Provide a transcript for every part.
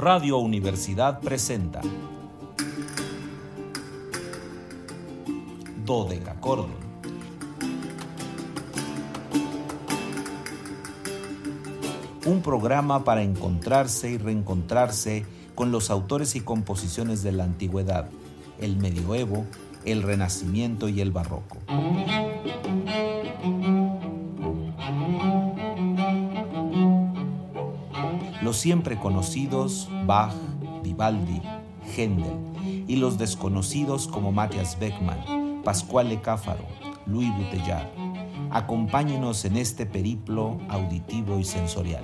Radio Universidad presenta Dodecacordon. Un programa para encontrarse y reencontrarse con los autores y composiciones de la antigüedad, el medioevo, el renacimiento y el barroco. Los siempre conocidos Bach, Vivaldi, Händel y los desconocidos como Matthias Beckmann, Pascual Cáfaro, Louis Bouteillard. Acompáñenos en este periplo auditivo y sensorial.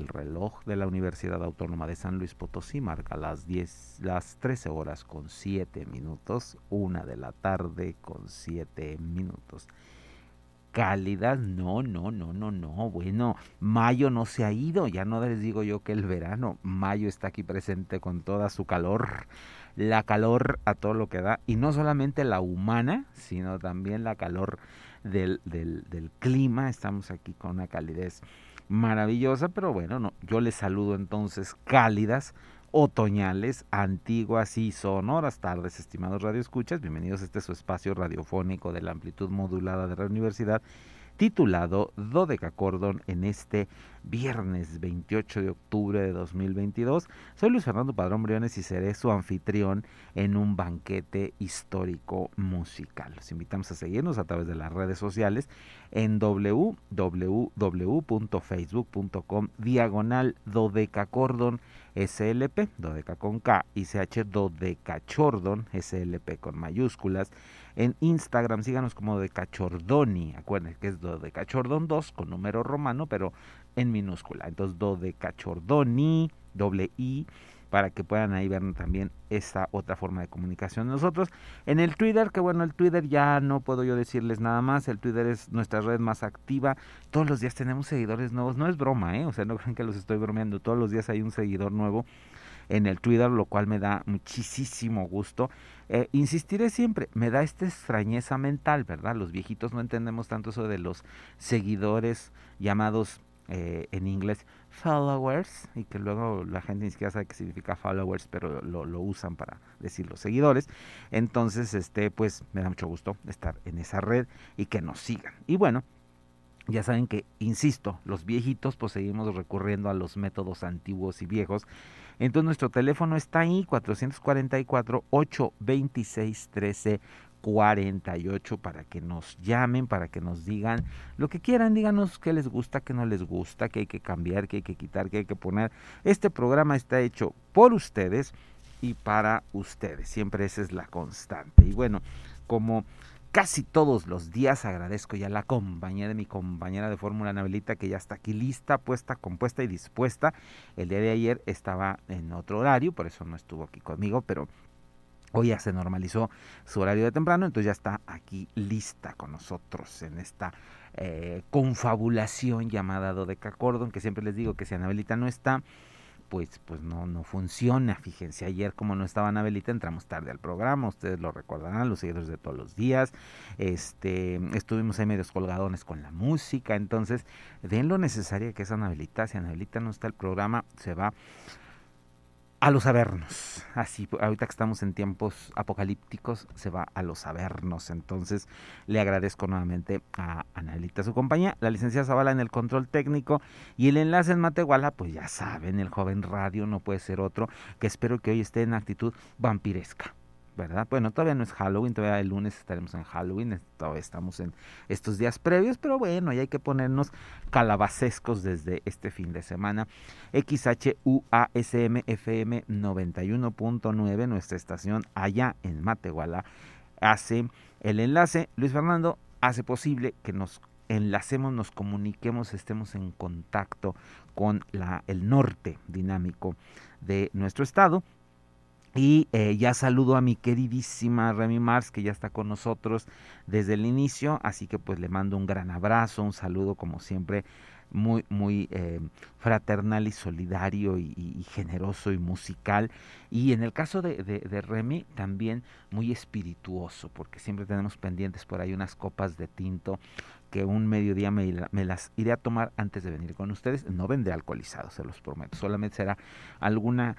El reloj de la Universidad Autónoma de San Luis Potosí marca las 10, las 13 horas con 7 minutos, una de la tarde con 7 minutos. Calidad, no, no, no, no, no. Bueno, mayo no se ha ido, ya no les digo yo que el verano, mayo está aquí presente con toda su calor, la calor a todo lo que da, y no solamente la humana, sino también la calor del, del, del clima, estamos aquí con una calidez maravillosa, pero bueno, no, yo les saludo entonces cálidas, otoñales, antiguas y sonoras tardes, estimados radioescuchas. Bienvenidos a este su espacio radiofónico de la amplitud modulada de la universidad titulado Dodeca Cordon en este viernes 28 de octubre de 2022. Soy Luis Fernando Padrón Briones y seré su anfitrión en un banquete histórico musical. Los invitamos a seguirnos a través de las redes sociales en www.facebook.com diagonal dodecacordon SLP, dodeca con K y CH dodecachordon SLP con mayúsculas en Instagram, síganos como de Cachordoni. Acuérdense que es de Cachordon 2 con número romano, pero en minúscula. Entonces, do de Cachordoni, doble I, para que puedan ahí ver también esta otra forma de comunicación nosotros. En el Twitter, que bueno, el Twitter ya no puedo yo decirles nada más, el Twitter es nuestra red más activa, todos los días tenemos seguidores nuevos, no es broma, ¿eh? o sea, no crean que los estoy bromeando, todos los días hay un seguidor nuevo en el Twitter, lo cual me da muchísimo gusto. Eh, insistiré siempre, me da esta extrañeza mental, ¿verdad? Los viejitos no entendemos tanto eso de los seguidores llamados eh, en inglés followers y que luego la gente ni siquiera sabe qué significa followers pero lo, lo, usan para decir los seguidores entonces este pues me da mucho gusto estar en esa red y que nos sigan y bueno ya saben que, insisto, los viejitos pues seguimos recurriendo a los métodos antiguos y viejos. Entonces nuestro teléfono está ahí, 444-826-13 48 para que nos llamen, para que nos digan lo que quieran, díganos qué les gusta, qué no les gusta, qué hay que cambiar, qué hay que quitar, qué hay que poner. Este programa está hecho por ustedes y para ustedes, siempre esa es la constante. Y bueno, como casi todos los días agradezco ya la compañía de mi compañera de fórmula Anabelita que ya está aquí lista, puesta, compuesta y dispuesta. El día de ayer estaba en otro horario, por eso no estuvo aquí conmigo, pero Hoy ya se normalizó su horario de temprano, entonces ya está aquí lista con nosotros en esta eh, confabulación llamada Dodeca Cordon, que siempre les digo que si Anabelita no está, pues, pues no, no funciona. Fíjense, ayer como no estaba Anabelita, entramos tarde al programa, ustedes lo recordarán, los seguidores de todos los días. Este, estuvimos ahí medios colgadones con la música, entonces den lo necesario que es Anabelita. Si Anabelita no está el programa, se va a los avernos. Así, ahorita que estamos en tiempos apocalípticos, se va a los avernos. Entonces, le agradezco nuevamente a Analita su compañía, la licenciada Zavala en el control técnico y el enlace en Matehuala, pues ya saben, el joven radio no puede ser otro, que espero que hoy esté en actitud vampiresca. ¿Verdad? Bueno, todavía no es Halloween, todavía el lunes estaremos en Halloween, todavía estamos en estos días previos, pero bueno, ya hay que ponernos calabacescos desde este fin de semana. XHUASM FM 91.9, nuestra estación allá en Matehuala, hace el enlace. Luis Fernando hace posible que nos enlacemos, nos comuniquemos, estemos en contacto con el norte dinámico de nuestro estado y eh, ya saludo a mi queridísima Remy Mars, que ya está con nosotros desde el inicio, así que pues le mando un gran abrazo, un saludo como siempre, muy, muy eh, fraternal y solidario y, generoso y musical. Y en el caso de, de, Remy, también muy espirituoso, porque siempre tenemos pendientes por ahí unas copas de tinto que un mediodía me, me, las iré a tomar antes de venir con ustedes. No vendré alcoholizado, se los prometo. Solamente será alguna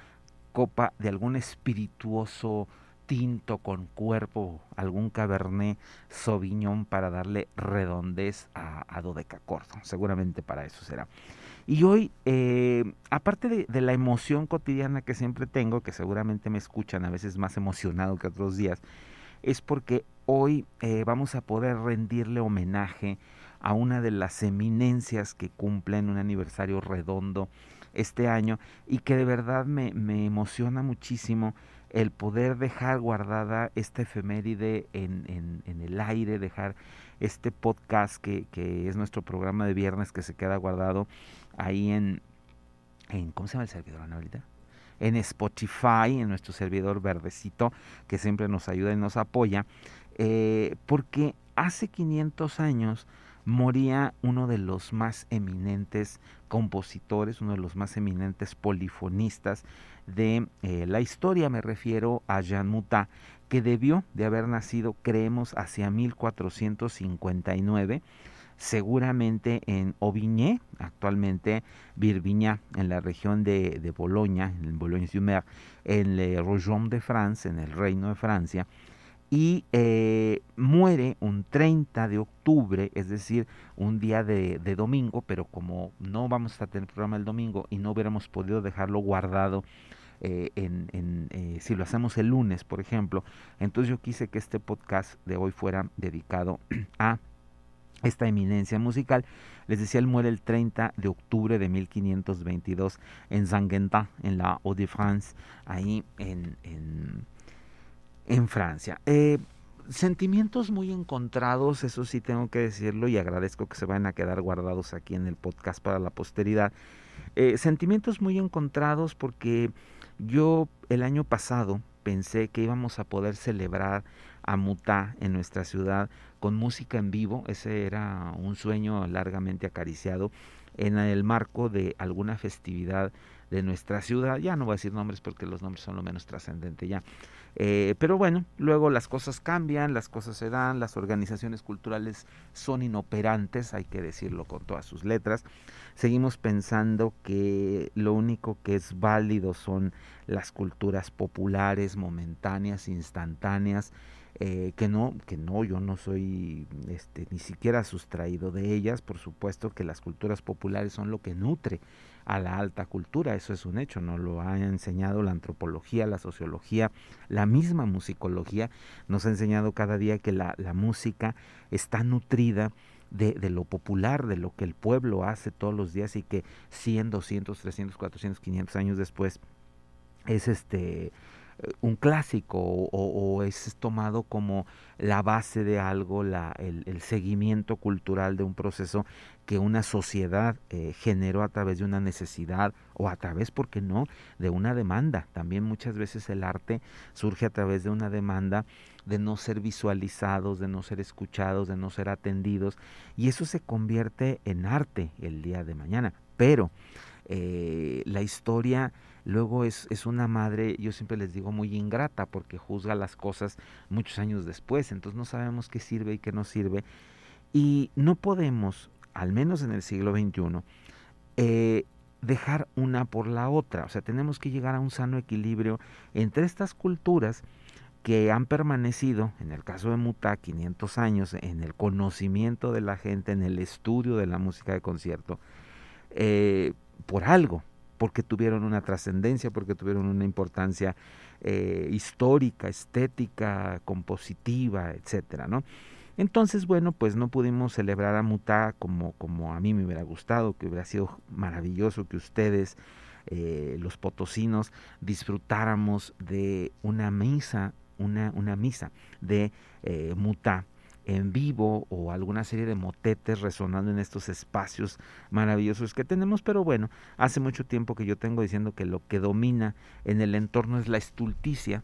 copa de algún espirituoso tinto con cuerpo, algún cabernet sauvignon para darle redondez a, a Dodecacordo. Seguramente para eso será. Y hoy, eh, aparte de, la emoción cotidiana que siempre tengo, que seguramente me escuchan a veces más emocionado que otros días, es porque hoy eh, vamos a poder rendirle homenaje a una de las eminencias que cumplen un aniversario redondo este año y que de verdad me, me emociona muchísimo el poder dejar guardada esta efeméride en, en, el aire, dejar este podcast que, que, es nuestro programa de viernes que se queda guardado ahí en, en ¿cómo se llama el servidor? En Spotify, en nuestro servidor verdecito, que siempre nos ayuda y nos apoya, eh, porque hace 500 años moría uno de los más eminentes compositores, uno de los más eminentes polifonistas de eh, la historia, me refiero a Jean Muta, que debió de haber nacido, creemos, hacia 1459, seguramente en Auvigné, actualmente Virginia, en la región de, de Boloña, en Bologne-sur-Mer, en Le Rougon de France, en el Reino de Francia, y eh, muere un 30 de octubre, es decir, un día de, domingo, pero como no vamos a tener programa el domingo y no hubiéramos podido dejarlo guardado eh, en, eh, si lo hacemos el lunes, por ejemplo, entonces yo quise que este podcast de hoy fuera dedicado a esta eminencia musical. Les decía, él muere el 30 de octubre de 1522 en Zanguenta, en la Hauts-de-France, ahí en, en en Francia. Eh, sentimientos muy encontrados, eso sí tengo que decirlo y agradezco que se vayan a quedar guardados aquí en el podcast para la posteridad. Eh, sentimientos muy encontrados porque yo el año pasado pensé que íbamos a poder celebrar a Mutá en nuestra ciudad con música en vivo, ese era un sueño largamente acariciado en el marco de alguna festividad de nuestra ciudad. Ya no voy a decir nombres porque los nombres son lo menos trascendente ya. Eh, pero bueno, luego las cosas cambian, las cosas se dan, las organizaciones culturales son inoperantes, hay que decirlo con todas sus letras. Seguimos pensando que lo único que es válido son las culturas populares, momentáneas, instantáneas, eh, que no, que no, yo no soy este, ni siquiera sustraído de ellas, por supuesto que las culturas populares son lo que nutre a la alta cultura, eso es un hecho, nos lo ha enseñado la antropología, la sociología, la misma musicología, nos ha enseñado cada día que la, la música está nutrida de, de, lo popular, de lo que el pueblo hace todos los días y que 100, 200, 300, 400, 500 años después es este un clásico o, es tomado como la base de algo, la, el, seguimiento cultural de un proceso que una sociedad eh, generó a través de una necesidad o a través, ¿por qué no?, de una demanda. También muchas veces el arte surge a través de una demanda de no ser visualizados, de no ser escuchados, de no ser atendidos, y eso se convierte en arte el día de mañana. Pero eh, la historia luego es, es una madre, yo siempre les digo, muy ingrata porque juzga las cosas muchos años después, entonces no sabemos qué sirve y qué no sirve. Y no podemos, al menos en el siglo XXI, eh, dejar una por la otra. O sea, tenemos que llegar a un sano equilibrio entre estas culturas que han permanecido, en el caso de Muta, 500 años, en el conocimiento de la gente, en el estudio de la música de concierto, eh, por algo, porque tuvieron una trascendencia, porque tuvieron una importancia eh, histórica, estética, compositiva, etcétera, ¿no? Entonces, bueno, pues no pudimos celebrar a Mutá como, como a mí me hubiera gustado, que hubiera sido maravilloso que ustedes, eh, los potosinos, disfrutáramos de una misa, una, una misa de eh, Mutá en vivo o alguna serie de motetes resonando en estos espacios maravillosos que tenemos, pero bueno, hace mucho tiempo que yo tengo diciendo que lo que domina en el entorno es la estulticia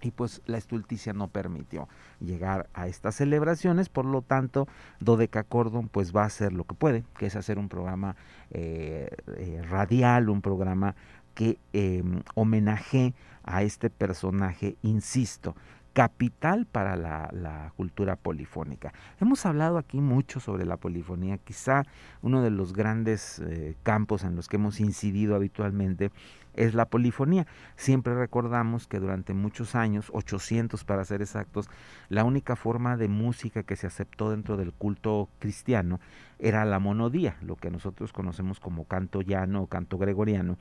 y pues la estulticia no permitió llegar a estas celebraciones, por lo tanto Dodeca Cordon pues va a hacer lo que puede, que es hacer un programa eh, eh, radial, un programa que eh, homenaje a este personaje, insisto, capital para la, cultura polifónica. Hemos hablado aquí mucho sobre la polifonía, quizá uno de los grandes eh, campos en los que hemos incidido habitualmente es la polifonía. Siempre recordamos que durante muchos años, 800 para ser exactos, la única forma de música que se aceptó dentro del culto cristiano era la monodía, lo que nosotros conocemos como canto llano o canto gregoriano.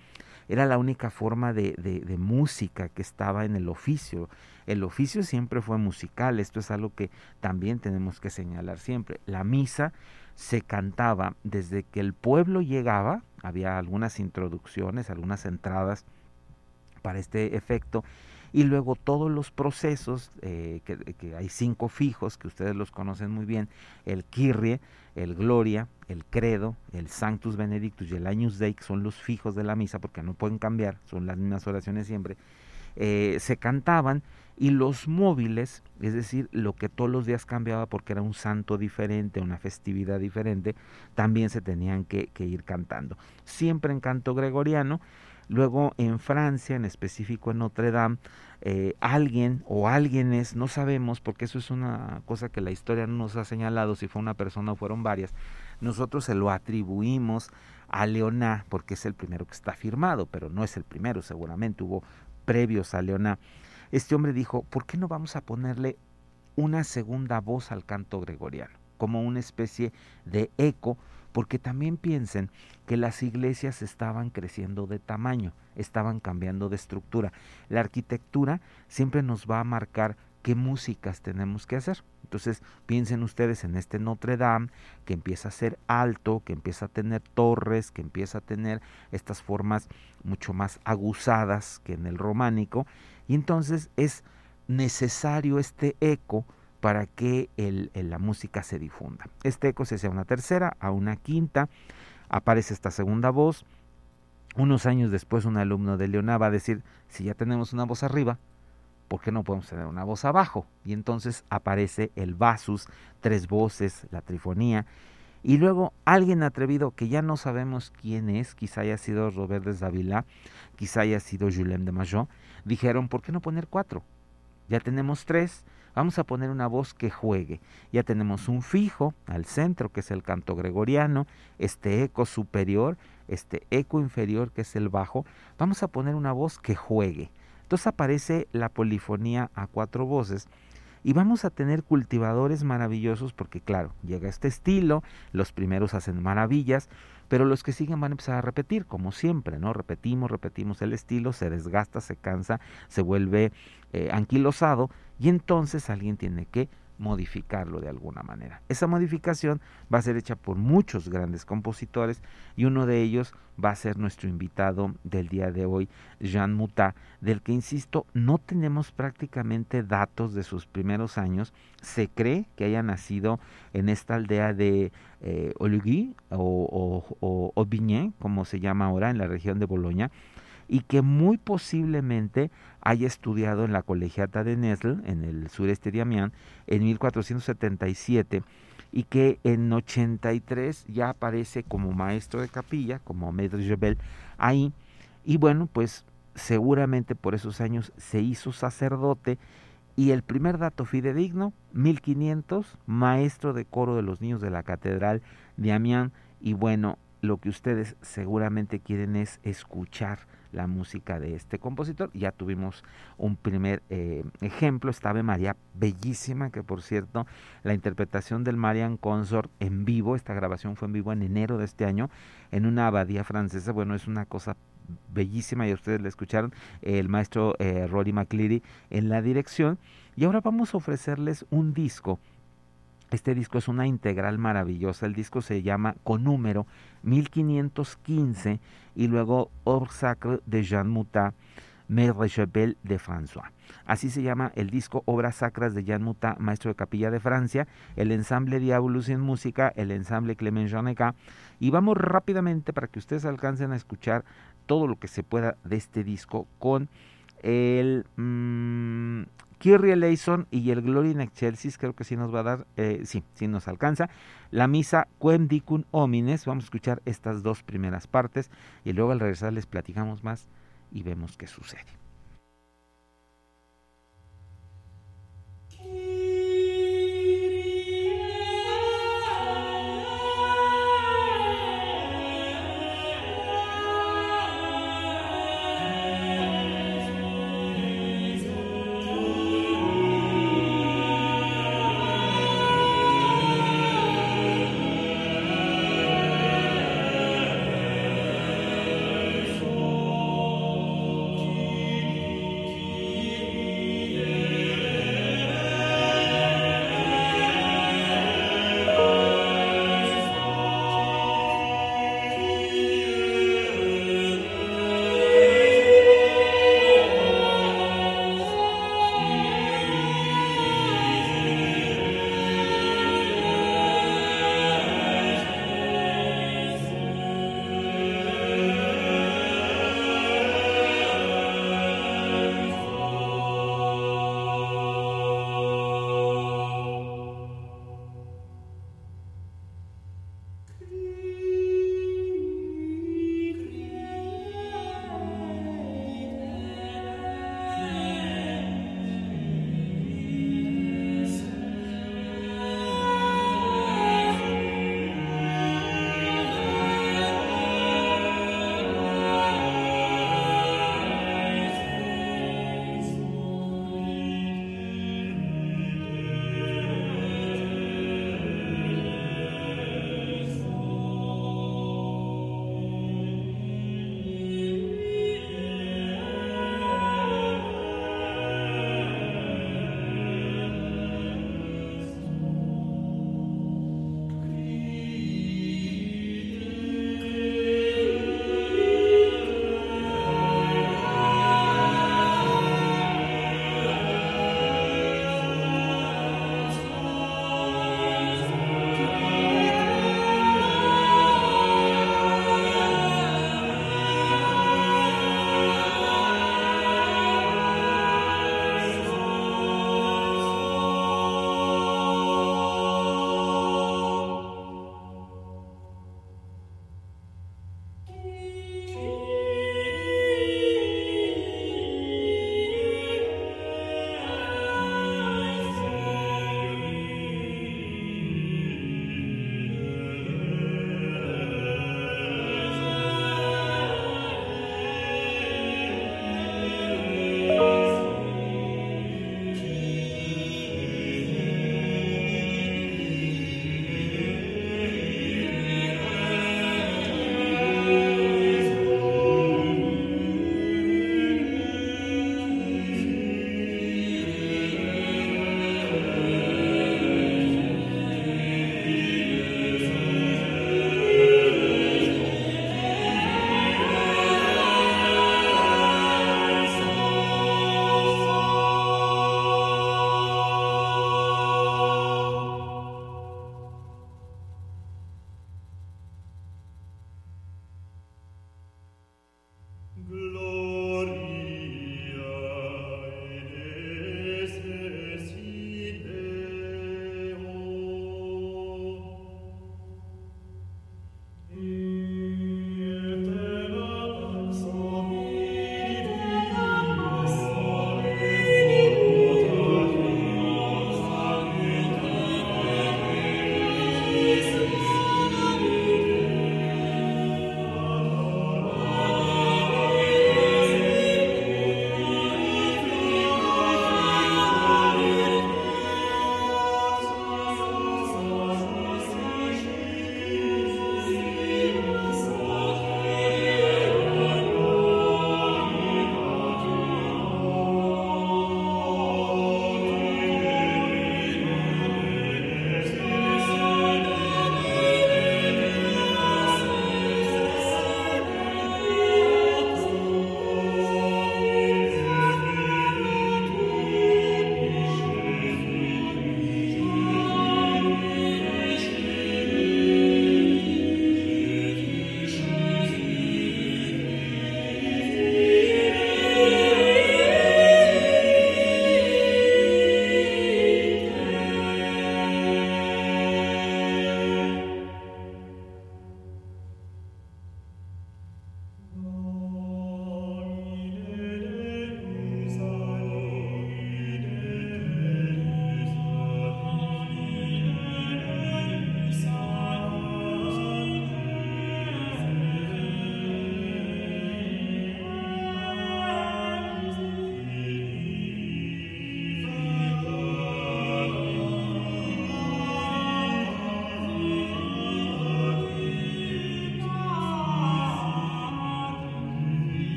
Era la única forma de, de música que estaba en el oficio. El oficio siempre fue musical, esto es algo que también tenemos que señalar siempre. La misa se cantaba desde que el pueblo llegaba, había algunas introducciones, algunas entradas para este efecto, y luego todos los procesos, eh, que, hay cinco fijos, que ustedes los conocen muy bien, el Kyrie, el Gloria, el Credo, el Sanctus Benedictus y el Agnus Dei, que son los fijos de la misa, porque no pueden cambiar, son las mismas oraciones siempre, eh, se cantaban y los móviles, es decir, lo que todos los días cambiaba porque era un santo diferente, una festividad diferente, también se tenían que, ir cantando. Siempre en canto gregoriano. Luego en Francia, en específico en Notre Dame, eh, alguien o alguienes, no sabemos, porque eso es una cosa que la historia no nos ha señalado, si fue una persona o fueron varias, nosotros se lo atribuimos a Leoná, porque es el primero que está firmado, pero no es el primero, seguramente hubo previos a Leoná este hombre dijo, ¿por qué no vamos a ponerle una segunda voz al canto gregoriano, como una especie de eco, porque también piensen que las iglesias estaban creciendo de tamaño, estaban cambiando de estructura. La arquitectura siempre nos va a marcar qué músicas tenemos que hacer. Entonces piensen ustedes en este Notre Dame que empieza a ser alto, que empieza a tener torres, que empieza a tener estas formas mucho más aguzadas que en el románico y entonces es necesario este eco para que el, la música se difunda. Este eco se hace a una tercera, a una quinta, aparece esta segunda voz. Unos años después un alumno de Leona va a decir, si ya tenemos una voz arriba, ¿por qué no podemos tener una voz abajo? Y entonces aparece el vasus, tres voces, la trifonía, Y luego alguien atrevido que ya no sabemos quién es, quizá haya sido Robert de Davila, quizá haya sido Julien de Majot, dijeron, ¿por qué no poner cuatro? Ya tenemos tres, vamos a poner una voz que juegue. Ya tenemos un fijo al centro, que es el canto gregoriano, este eco superior, este eco inferior, que es el bajo. Vamos a poner una voz que juegue. Entonces aparece la polifonía a cuatro voces y vamos a tener cultivadores maravillosos porque claro, llega este estilo, los primeros hacen maravillas, pero los que siguen van a empezar a repetir, como siempre, ¿no? Repetimos, repetimos el estilo, se desgasta, se cansa, se vuelve eh, anquilosado y entonces alguien tiene que modificarlo de alguna manera. Esa modificación va a ser hecha por muchos grandes compositores y uno de ellos va a ser nuestro invitado del día de hoy, Jean Mutat, del que, insisto, no tenemos prácticamente datos de sus primeros años. Se cree que haya nacido en esta aldea de eh, Olugui o, o, o como se llama ahora, en la región de Boloña, y que muy posiblemente haya estudiado en la colegiata de Nesle, en el sureste de Amiens, en 1477 y que en 83 ya aparece como maestro de capilla, como Maître Jebel, ahí. Y bueno, pues seguramente por esos años se hizo sacerdote y el primer dato fidedigno, 1500, maestro de coro de los niños de la catedral de Amiens. Y bueno, lo que ustedes seguramente quieren es escuchar la música de este compositor. Ya tuvimos un primer eh, ejemplo, esta Ave María bellísima, que por cierto, la interpretación del Marian Consort en vivo, esta grabación fue en vivo en enero de este año, en una abadía francesa, bueno, es una cosa bellísima y ustedes la escucharon, el maestro eh, Rory McCleary en la dirección. Y ahora vamos a ofrecerles un disco este disco es una integral maravillosa. El disco se llama con número 1515 y luego Or Sacre de Jean Mutat, Mère Chapelle de François. Así se llama el disco Obras Sacras de Jean Mutat, maestro de capilla de Francia, el ensamble Diabolus en música, el ensamble Clement Joneca. Y vamos rápidamente para que ustedes alcancen a escuchar todo lo que se pueda de este disco con el mmm, Kyrie Eleison y el Glory in Excelsis, creo que sí nos va a dar, eh, sí, sí nos alcanza. La misa Quem Dicun Homines, vamos a escuchar estas dos primeras partes y luego al regresar les platicamos más y vemos qué sucede.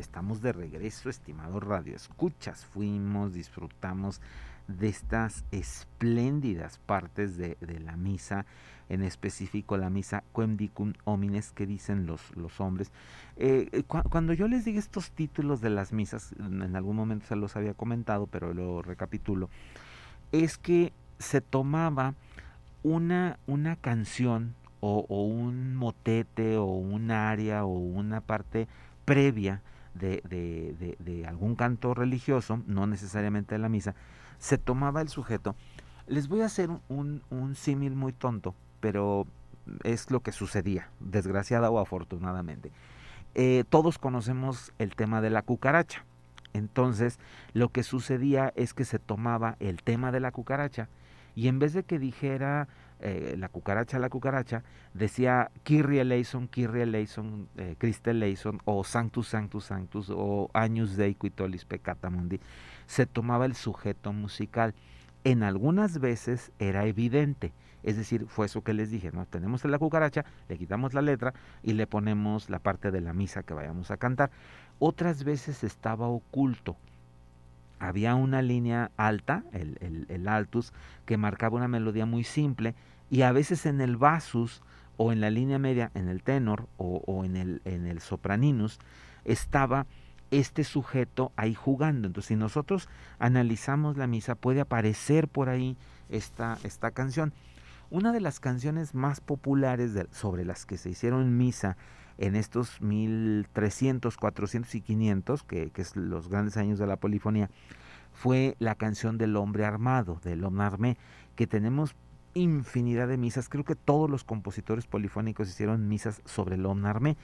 Estamos de regreso, estimado Radio Escuchas. Fuimos, disfrutamos de estas espléndidas partes de, la misa, en específico la misa Quemdicum Homines que dicen los, los hombres. Eh, eh, cuando yo les digo estos títulos de las misas, en algún momento se los había comentado, pero lo recapitulo, es que se tomaba una, una canción o, un motete o un aria o una parte previa de, de, de, algún canto religioso, no necesariamente de la misa, se tomaba el sujeto. Les voy a hacer un, un símil muy tonto, pero es lo que sucedía, desgraciada o afortunadamente. Eh, todos conocemos el tema de la cucaracha. Entonces, lo que sucedía es que se tomaba el tema de la cucaracha y en vez de que dijera eh, la cucaracha, la cucaracha, decía Kyrie eleison, Kyrie eleison, eh, eleison, o Sanctus, Sanctus, Sanctus, o Agnus Dei Quitolis Peccata Mundi. Se tomaba el sujeto musical. En algunas veces era evidente, es decir, fue eso que les dije, ¿no? Tenemos la cucaracha, le quitamos la letra y le ponemos la parte de la misa que vayamos a cantar. Otras veces estaba oculto, había una línea alta, el, el, altus, que marcaba una melodía muy simple y a veces en el basus o en la línea media, en el tenor o, o en, el, en el sopraninus, estaba este sujeto ahí jugando. Entonces, si nosotros analizamos la misa, puede aparecer por ahí esta, esta canción. Una de las canciones más populares sobre las que se hicieron misa en estos 1300, 400 y 500, que, que es los grandes años de la polifonía, fue la canción del hombre armado, del hombre armé, que tenemos infinidad de misas. Creo que todos los compositores polifónicos hicieron misas sobre el hombre armé.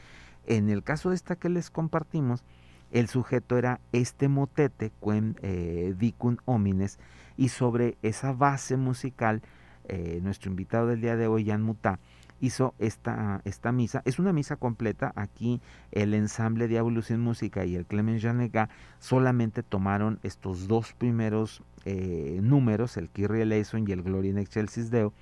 En el caso de esta que les compartimos, el sujeto era este motete, quem eh, dicun homines, y sobre esa base musical, eh, nuestro invitado del día de hoy, Jan Mutá, hizo esta, esta misa. Es una misa completa. Aquí el ensamble Diabolus en Música y el Clemens Janega solamente tomaron estos dos primeros eh, números, el Kyrie eleison y el Gloria in Excelsis Deo,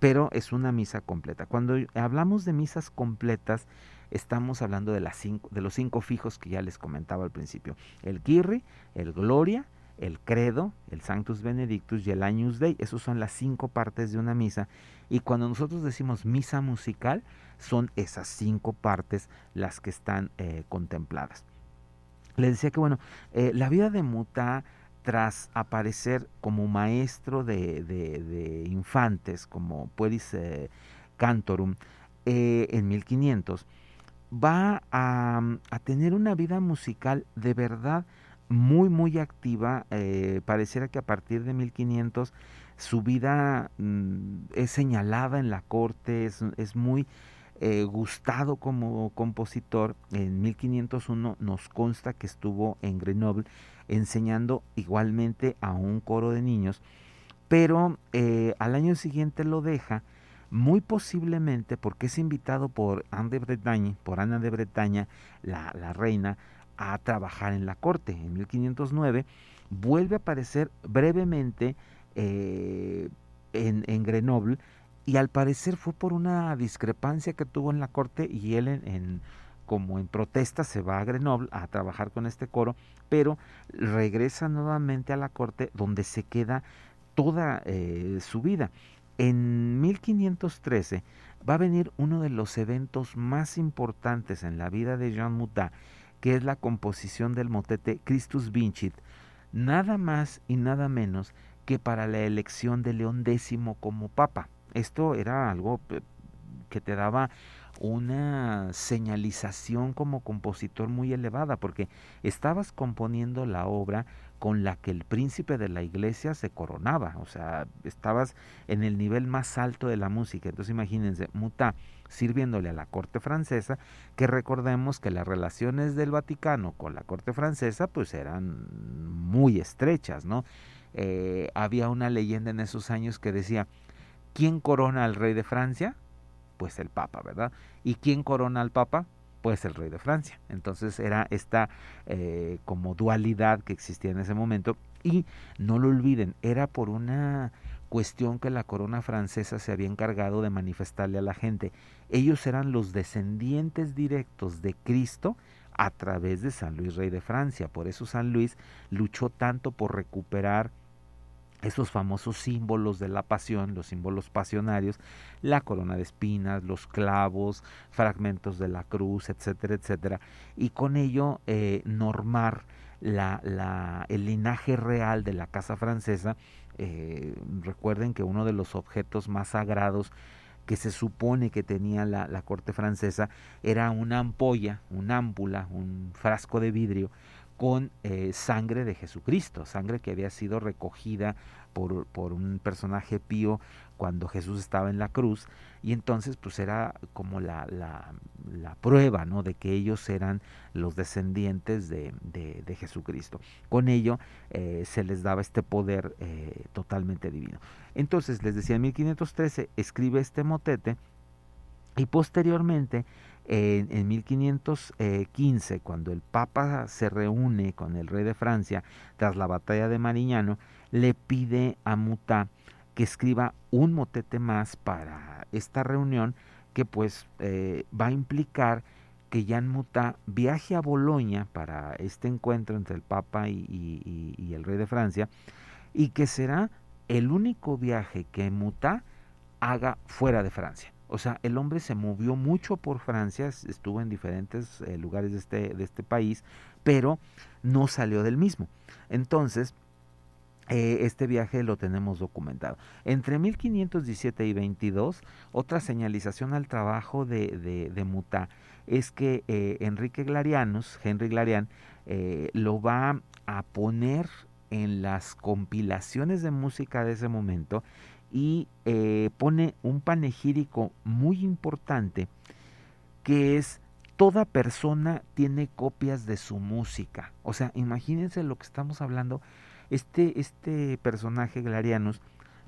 pero es una misa completa. Cuando hablamos de misas completas, estamos hablando de, las cinco, de los cinco fijos que ya les comentaba al principio. El Kyrie, el Gloria, el credo, el Sanctus Benedictus y el Agnus Dei. Esas son las cinco partes de una misa. Y cuando nosotros decimos misa musical, son esas cinco partes las que están eh, contempladas. Les decía que, bueno, eh, la vida de Muta, tras aparecer como maestro de, infantes, como Pueris eh, Cantorum, en 1500, va a, a tener una vida musical de verdad muy, muy activa. Eh, pareciera que a partir de 1500 su vida mm, es señalada en la corte, es, muy eh, gustado como compositor. En 1501 nos consta que estuvo en Grenoble enseñando igualmente a un coro de niños, pero eh, al año siguiente lo deja muy posiblemente porque es invitado por Anne de Bretagne, por Ana de Bretaña, la, la reina, a trabajar en la corte. En 1509 vuelve a aparecer brevemente eh, en, Grenoble y al parecer fue por una discrepancia que tuvo en la corte y él en, como en protesta se va a Grenoble a trabajar con este coro, pero regresa nuevamente a la corte donde se queda toda eh, su vida. En 1513 va a venir uno de los eventos más importantes en la vida de Jean Mutat que es la composición del motete Christus Vincit, nada más y nada menos que para la elección de León X como papa. Esto era algo eh, que te daba una señalización como compositor muy elevada, porque estabas componiendo la obra con la que el príncipe de la iglesia se coronaba, o sea, estabas en el nivel más alto de la música. Entonces imagínense, Muta sirviéndole a la corte francesa, que recordemos que las relaciones del Vaticano con la corte francesa pues eran muy estrechas, ¿no? Eh, había una leyenda en esos años que decía, ¿quién corona al rey de Francia? Pues el Papa, ¿verdad? ¿Y quién corona al Papa? Pues el rey de Francia. Entonces era esta eh, como dualidad que existía en ese momento y no lo olviden, era por una cuestión que la corona francesa se había encargado de manifestarle a la gente. Ellos eran los descendientes directos de Cristo a través de San Luis Rey de Francia. Por eso San Luis luchó tanto por recuperar esos famosos símbolos de la pasión, los símbolos pasionarios, la corona de espinas, los clavos, fragmentos de la cruz, etcétera, etcétera, y con ello eh, normar la, la, el linaje real de la casa francesa. Eh, recuerden que uno de los objetos más sagrados que se supone que tenía la, la corte francesa era una ampolla, una ámpula, un frasco de vidrio con eh, sangre de Jesucristo, sangre que había sido recogida por, por, un personaje pío cuando Jesús estaba en la cruz y entonces pues era como la, la, la prueba ¿no? de que ellos eran los descendientes de, de, de Jesucristo. Con ello eh, se les daba este poder eh, totalmente divino. Entonces les decía en 1513 escribe este motete y posteriormente en, en 1515, cuando el Papa se reúne con el rey de Francia tras la batalla de Mariñano, le pide a Mutá que escriba un motete más para esta reunión que pues eh, va a implicar que Jan Mutá viaje a Boloña para este encuentro entre el Papa y, y, y, el rey de Francia y que será el único viaje que Mutá haga fuera de Francia. O sea, el hombre se movió mucho por Francia, estuvo en diferentes eh, lugares de este, de este país, pero no salió del mismo. Entonces, eh, este viaje lo tenemos documentado. Entre 1517 y 22, otra señalización al trabajo de, de, Mutá es que eh, Enrique Glarianus, Henry Glarian, lo va a poner en las compilaciones de música de ese momento y eh, pone un panegírico muy importante que es toda persona tiene copias de su música. O sea, imagínense lo que estamos hablando. Este, este personaje Glarianus,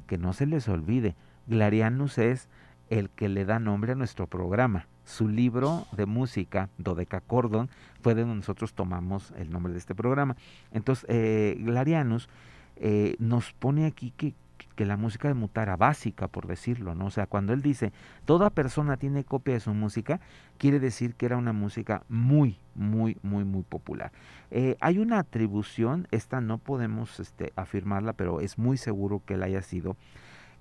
que no se les olvide, Glarianus es el que le da nombre a nuestro programa. Su libro de música, Dodecacordon, fue de donde nosotros tomamos el nombre de este programa. Entonces, eh, Glarianus eh, nos pone aquí que que la música de Mutara básica, por decirlo, ¿no? O sea, cuando él dice, toda persona tiene copia de su música, quiere decir que era una música muy, muy, muy, muy popular. Eh, hay una atribución, esta no podemos este, afirmarla, pero es muy seguro que él haya sido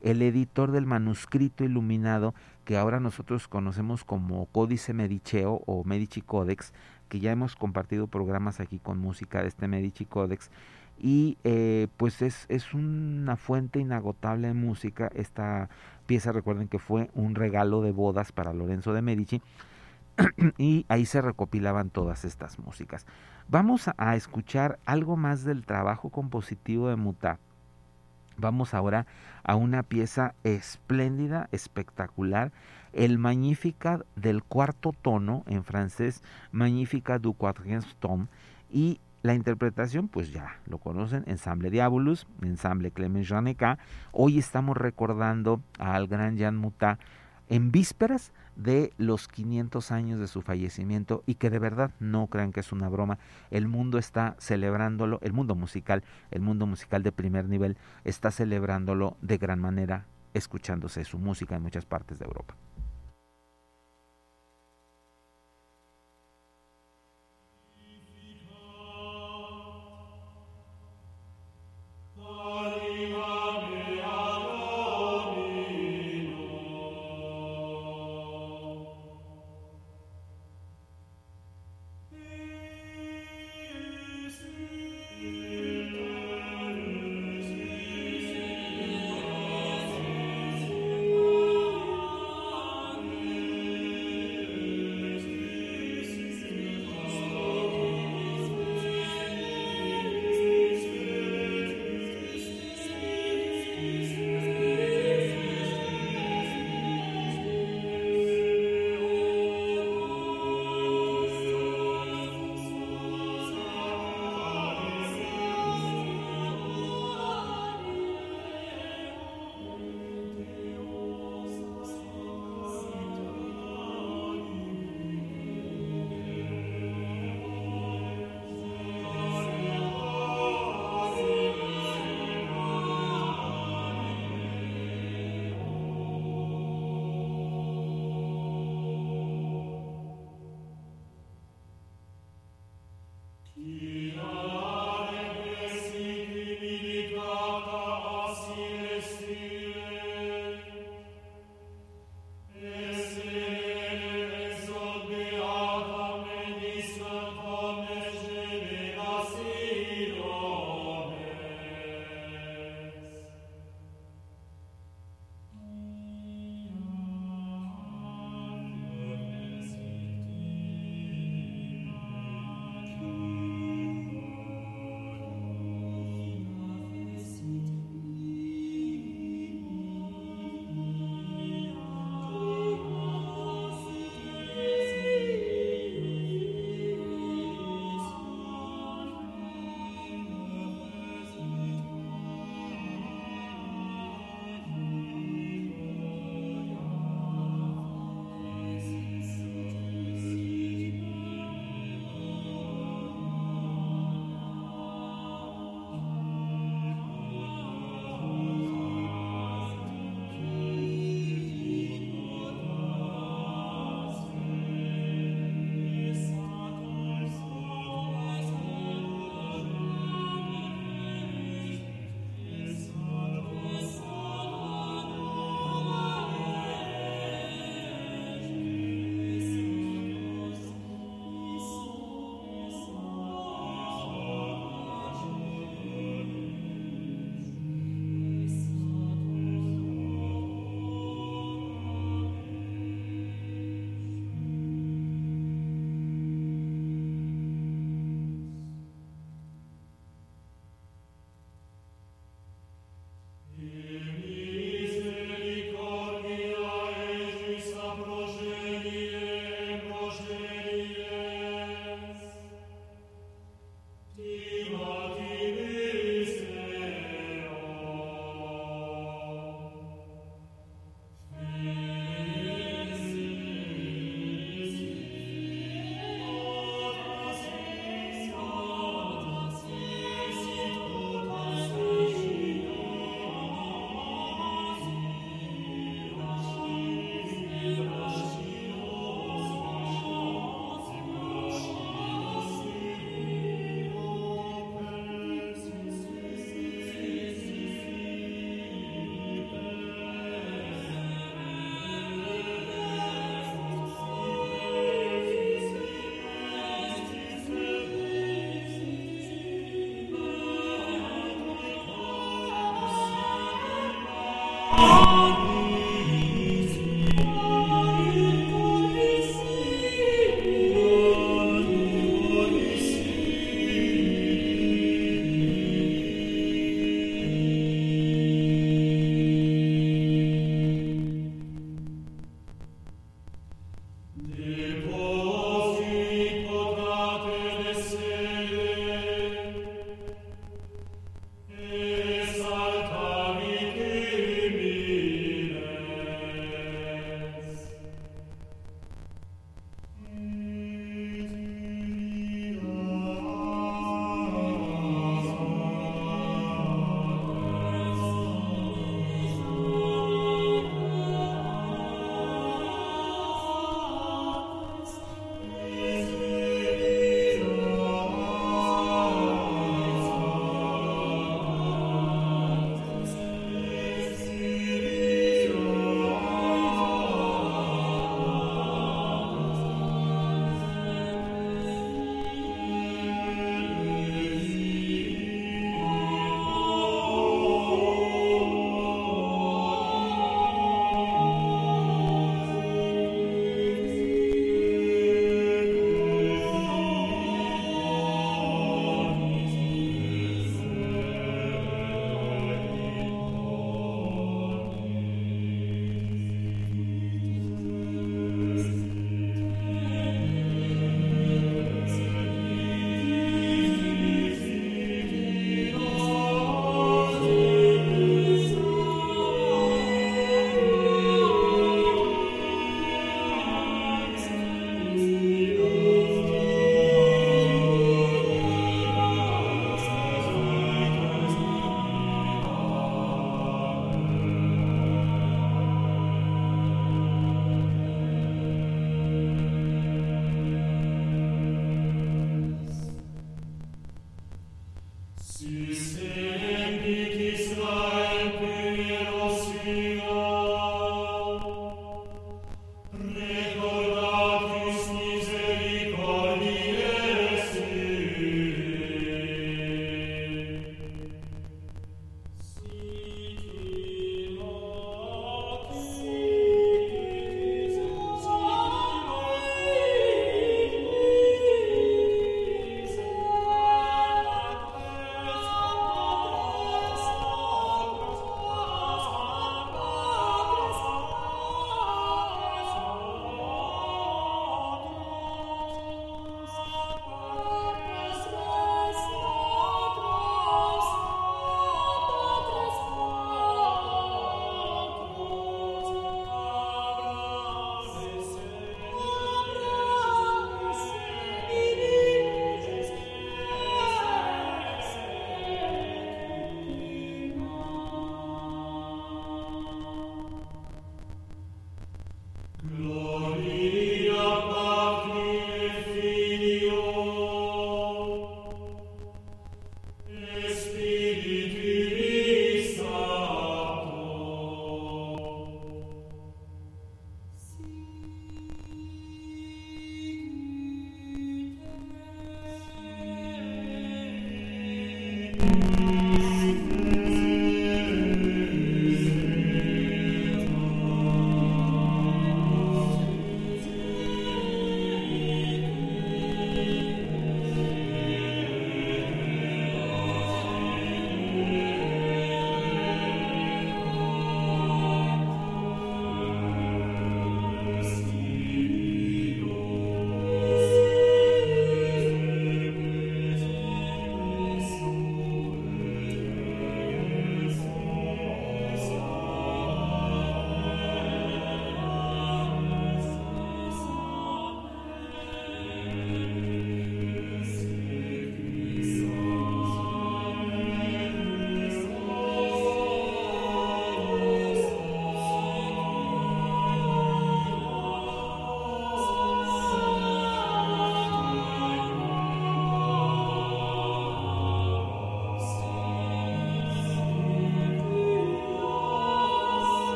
el editor del manuscrito iluminado que ahora nosotros conocemos como Códice Mediceo o Medici Codex, que ya hemos compartido programas aquí con música de este Medici Codex, y eh, pues es, es una fuente inagotable de música. Esta pieza recuerden que fue un regalo de bodas para Lorenzo de Medici y ahí se recopilaban todas estas músicas. Vamos a escuchar algo más del trabajo compositivo de Muta. Vamos ahora a una pieza espléndida, espectacular, el Magnificat del cuarto tono, en francés Magnificat du quatrième tome, y la interpretación, pues ya lo conocen, Ensamble Diabolus, Ensamble Clemens Janeka. Hoy estamos recordando al gran Jan Muta en vísperas de los 500 años de su fallecimiento y que de verdad no crean que es una broma. El mundo está celebrándolo, el mundo musical, el mundo musical de primer nivel está celebrándolo de gran manera, escuchándose su música en muchas partes de Europa.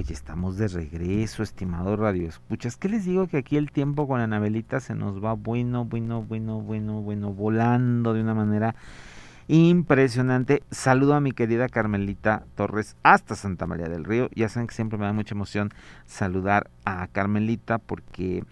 Pues estamos de regreso, estimado Radio Escuchas. ¿Qué les digo? Que aquí el tiempo con Anabelita se nos va bueno, bueno, bueno, bueno, bueno, volando de una manera impresionante. Saludo a mi querida Carmelita Torres hasta Santa María del Río. Ya saben que siempre me da mucha emoción saludar a Carmelita porque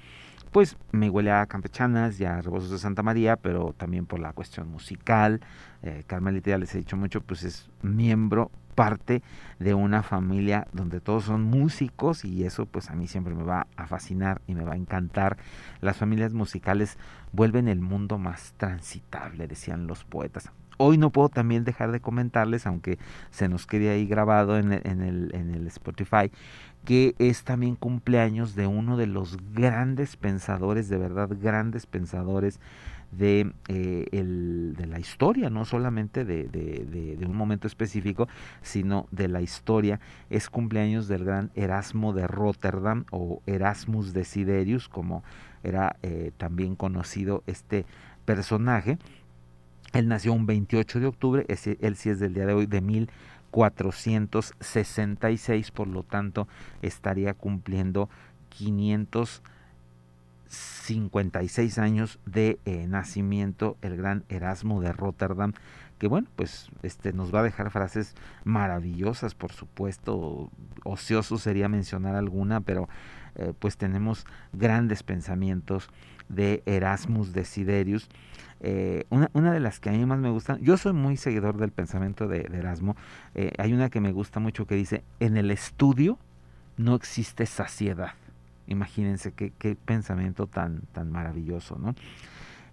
pues me huele a campechanas y a rebozos de Santa María, pero también por la cuestión musical. Eh, Carmelita ya les he dicho mucho, pues es miembro parte de una familia donde todos son músicos y eso pues a mí siempre me va a fascinar y me va a encantar. Las familias musicales vuelven el mundo más transitable, decían los poetas. Hoy no puedo también dejar de comentarles, aunque se nos quede ahí grabado en el, en el, en el Spotify, que es también cumpleaños de uno de los grandes pensadores, de verdad grandes pensadores de, eh, el, de la historia, no solamente de, de, de, un momento específico, sino de la historia. Es cumpleaños del gran Erasmo de Rotterdam o Erasmus Desiderius, como era eh, también conocido este personaje. Él nació un 28 de octubre, él sí es del día de hoy, de 1466, por lo tanto estaría cumpliendo 500 56 años de eh, nacimiento, el gran Erasmo de Rotterdam, que bueno, pues este nos va a dejar frases maravillosas, por supuesto, ocioso sería mencionar alguna, pero eh, pues tenemos grandes pensamientos de Erasmus Desiderius. Eh, una, una, de las que a mí más me gustan, yo soy muy seguidor del pensamiento de, de Erasmo, eh, hay una que me gusta mucho que dice, en el estudio no existe saciedad. Imagínense qué, pensamiento tan, tan maravilloso, ¿no?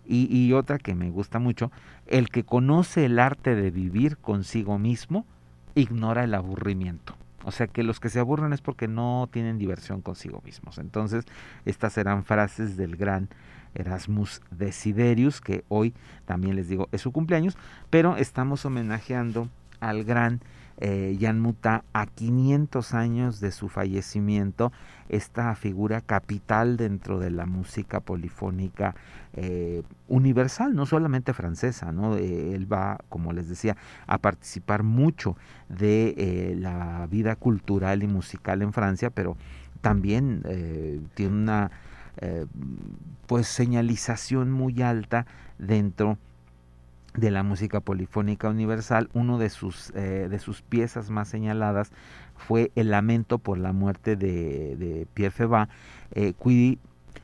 Y, y, otra que me gusta mucho, el que conoce el arte de vivir consigo mismo, ignora el aburrimiento. O sea que los que se aburren es porque no tienen diversión consigo mismos. Entonces, estas serán frases del gran Erasmus Desiderius, que hoy también les digo es su cumpleaños, pero estamos homenajeando al gran eh, Jan Muta a 500 años de su fallecimiento, esta figura capital dentro de la música polifónica eh, universal, no solamente francesa, ¿no? Eh, él va, como les decía, a participar mucho de la vida cultural y musical en Francia, pero también tiene una pues señalización muy alta dentro de la música polifónica universal, uno de sus, eh, de sus piezas más señaladas fue El lamento por la muerte de, de Pierre Feba, eh, qui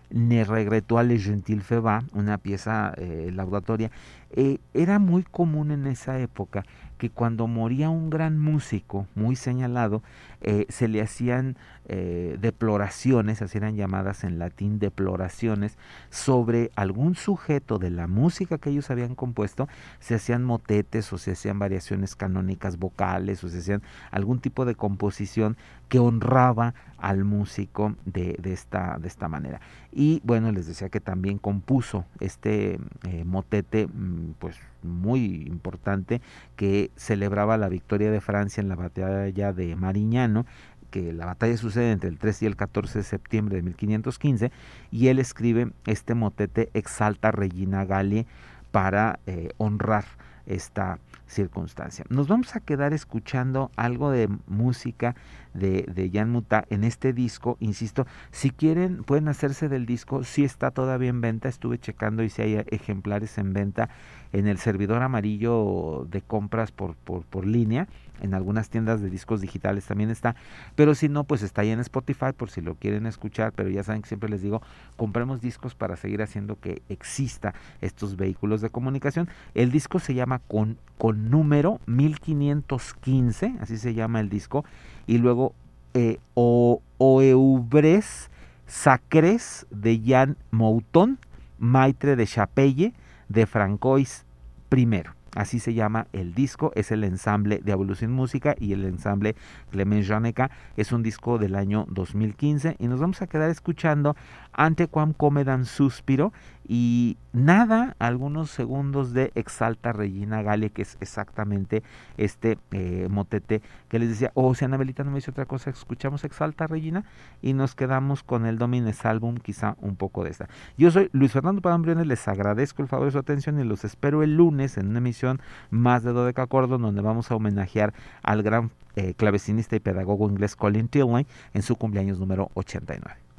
ne regretó a Le Gentil Feba, una pieza eh, laudatoria. Eh, era muy común en esa época que cuando moría un gran músico muy señalado, eh, se le hacían eh, deploraciones, así eran llamadas en latín deploraciones, sobre algún sujeto de la música que ellos habían compuesto, se hacían motetes o se hacían variaciones canónicas vocales o se hacían algún tipo de composición que honraba al músico de, esta, de esta manera. Y bueno, les decía que también compuso este eh, motete pues muy importante que celebraba la victoria de Francia en la batalla de Mariñano que la batalla sucede entre el 13 y el 14 de septiembre de 1515 y él escribe este motete Exalta Regina Gallie para eh, honrar esta circunstancia. Nos vamos a quedar escuchando algo de música de, Jan Muta en este disco. Insisto, si quieren pueden hacerse del disco, si está todavía en venta, estuve checando y si hay ejemplares en venta en el servidor amarillo de compras por, por, línea en algunas tiendas de discos digitales también está, pero si no, pues está ahí en Spotify por si lo quieren escuchar, pero ya saben que siempre les digo, compremos discos para seguir haciendo que exista estos vehículos de comunicación. El disco se llama con, con número 1515, así se llama el disco, y luego eh, o, Oeubres Sacres de Jan Mouton, Maitre de Chapelle de Francois primero. Así se llama el disco, es el ensamble de Evolución Música y el ensamble Clemens Janeca. Es un disco del año 2015 y nos vamos a quedar escuchando Ante Quam Comedan Suspiro y nada, algunos segundos de Exalta Regina Gale, que es exactamente este eh, motete que les decía, oh, si Anabelita no me dice otra cosa, escuchamos Exalta Regina y nos quedamos con el Domines Album, quizá un poco de esta. Yo soy Luis Fernando Padambriones, les agradezco el favor de su atención y los espero el lunes en una emisión más de Dodeca Cordon, donde vamos a homenajear al gran eh, clavecinista y pedagogo inglés Colin Tilney en su cumpleaños número 89.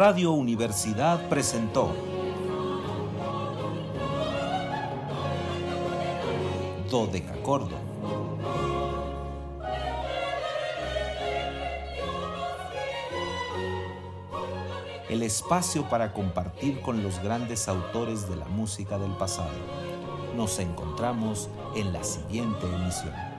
Radio Universidad presentó Dodecacordo. El espacio para compartir con los grandes autores de la música del pasado. Nos encontramos en la siguiente emisión.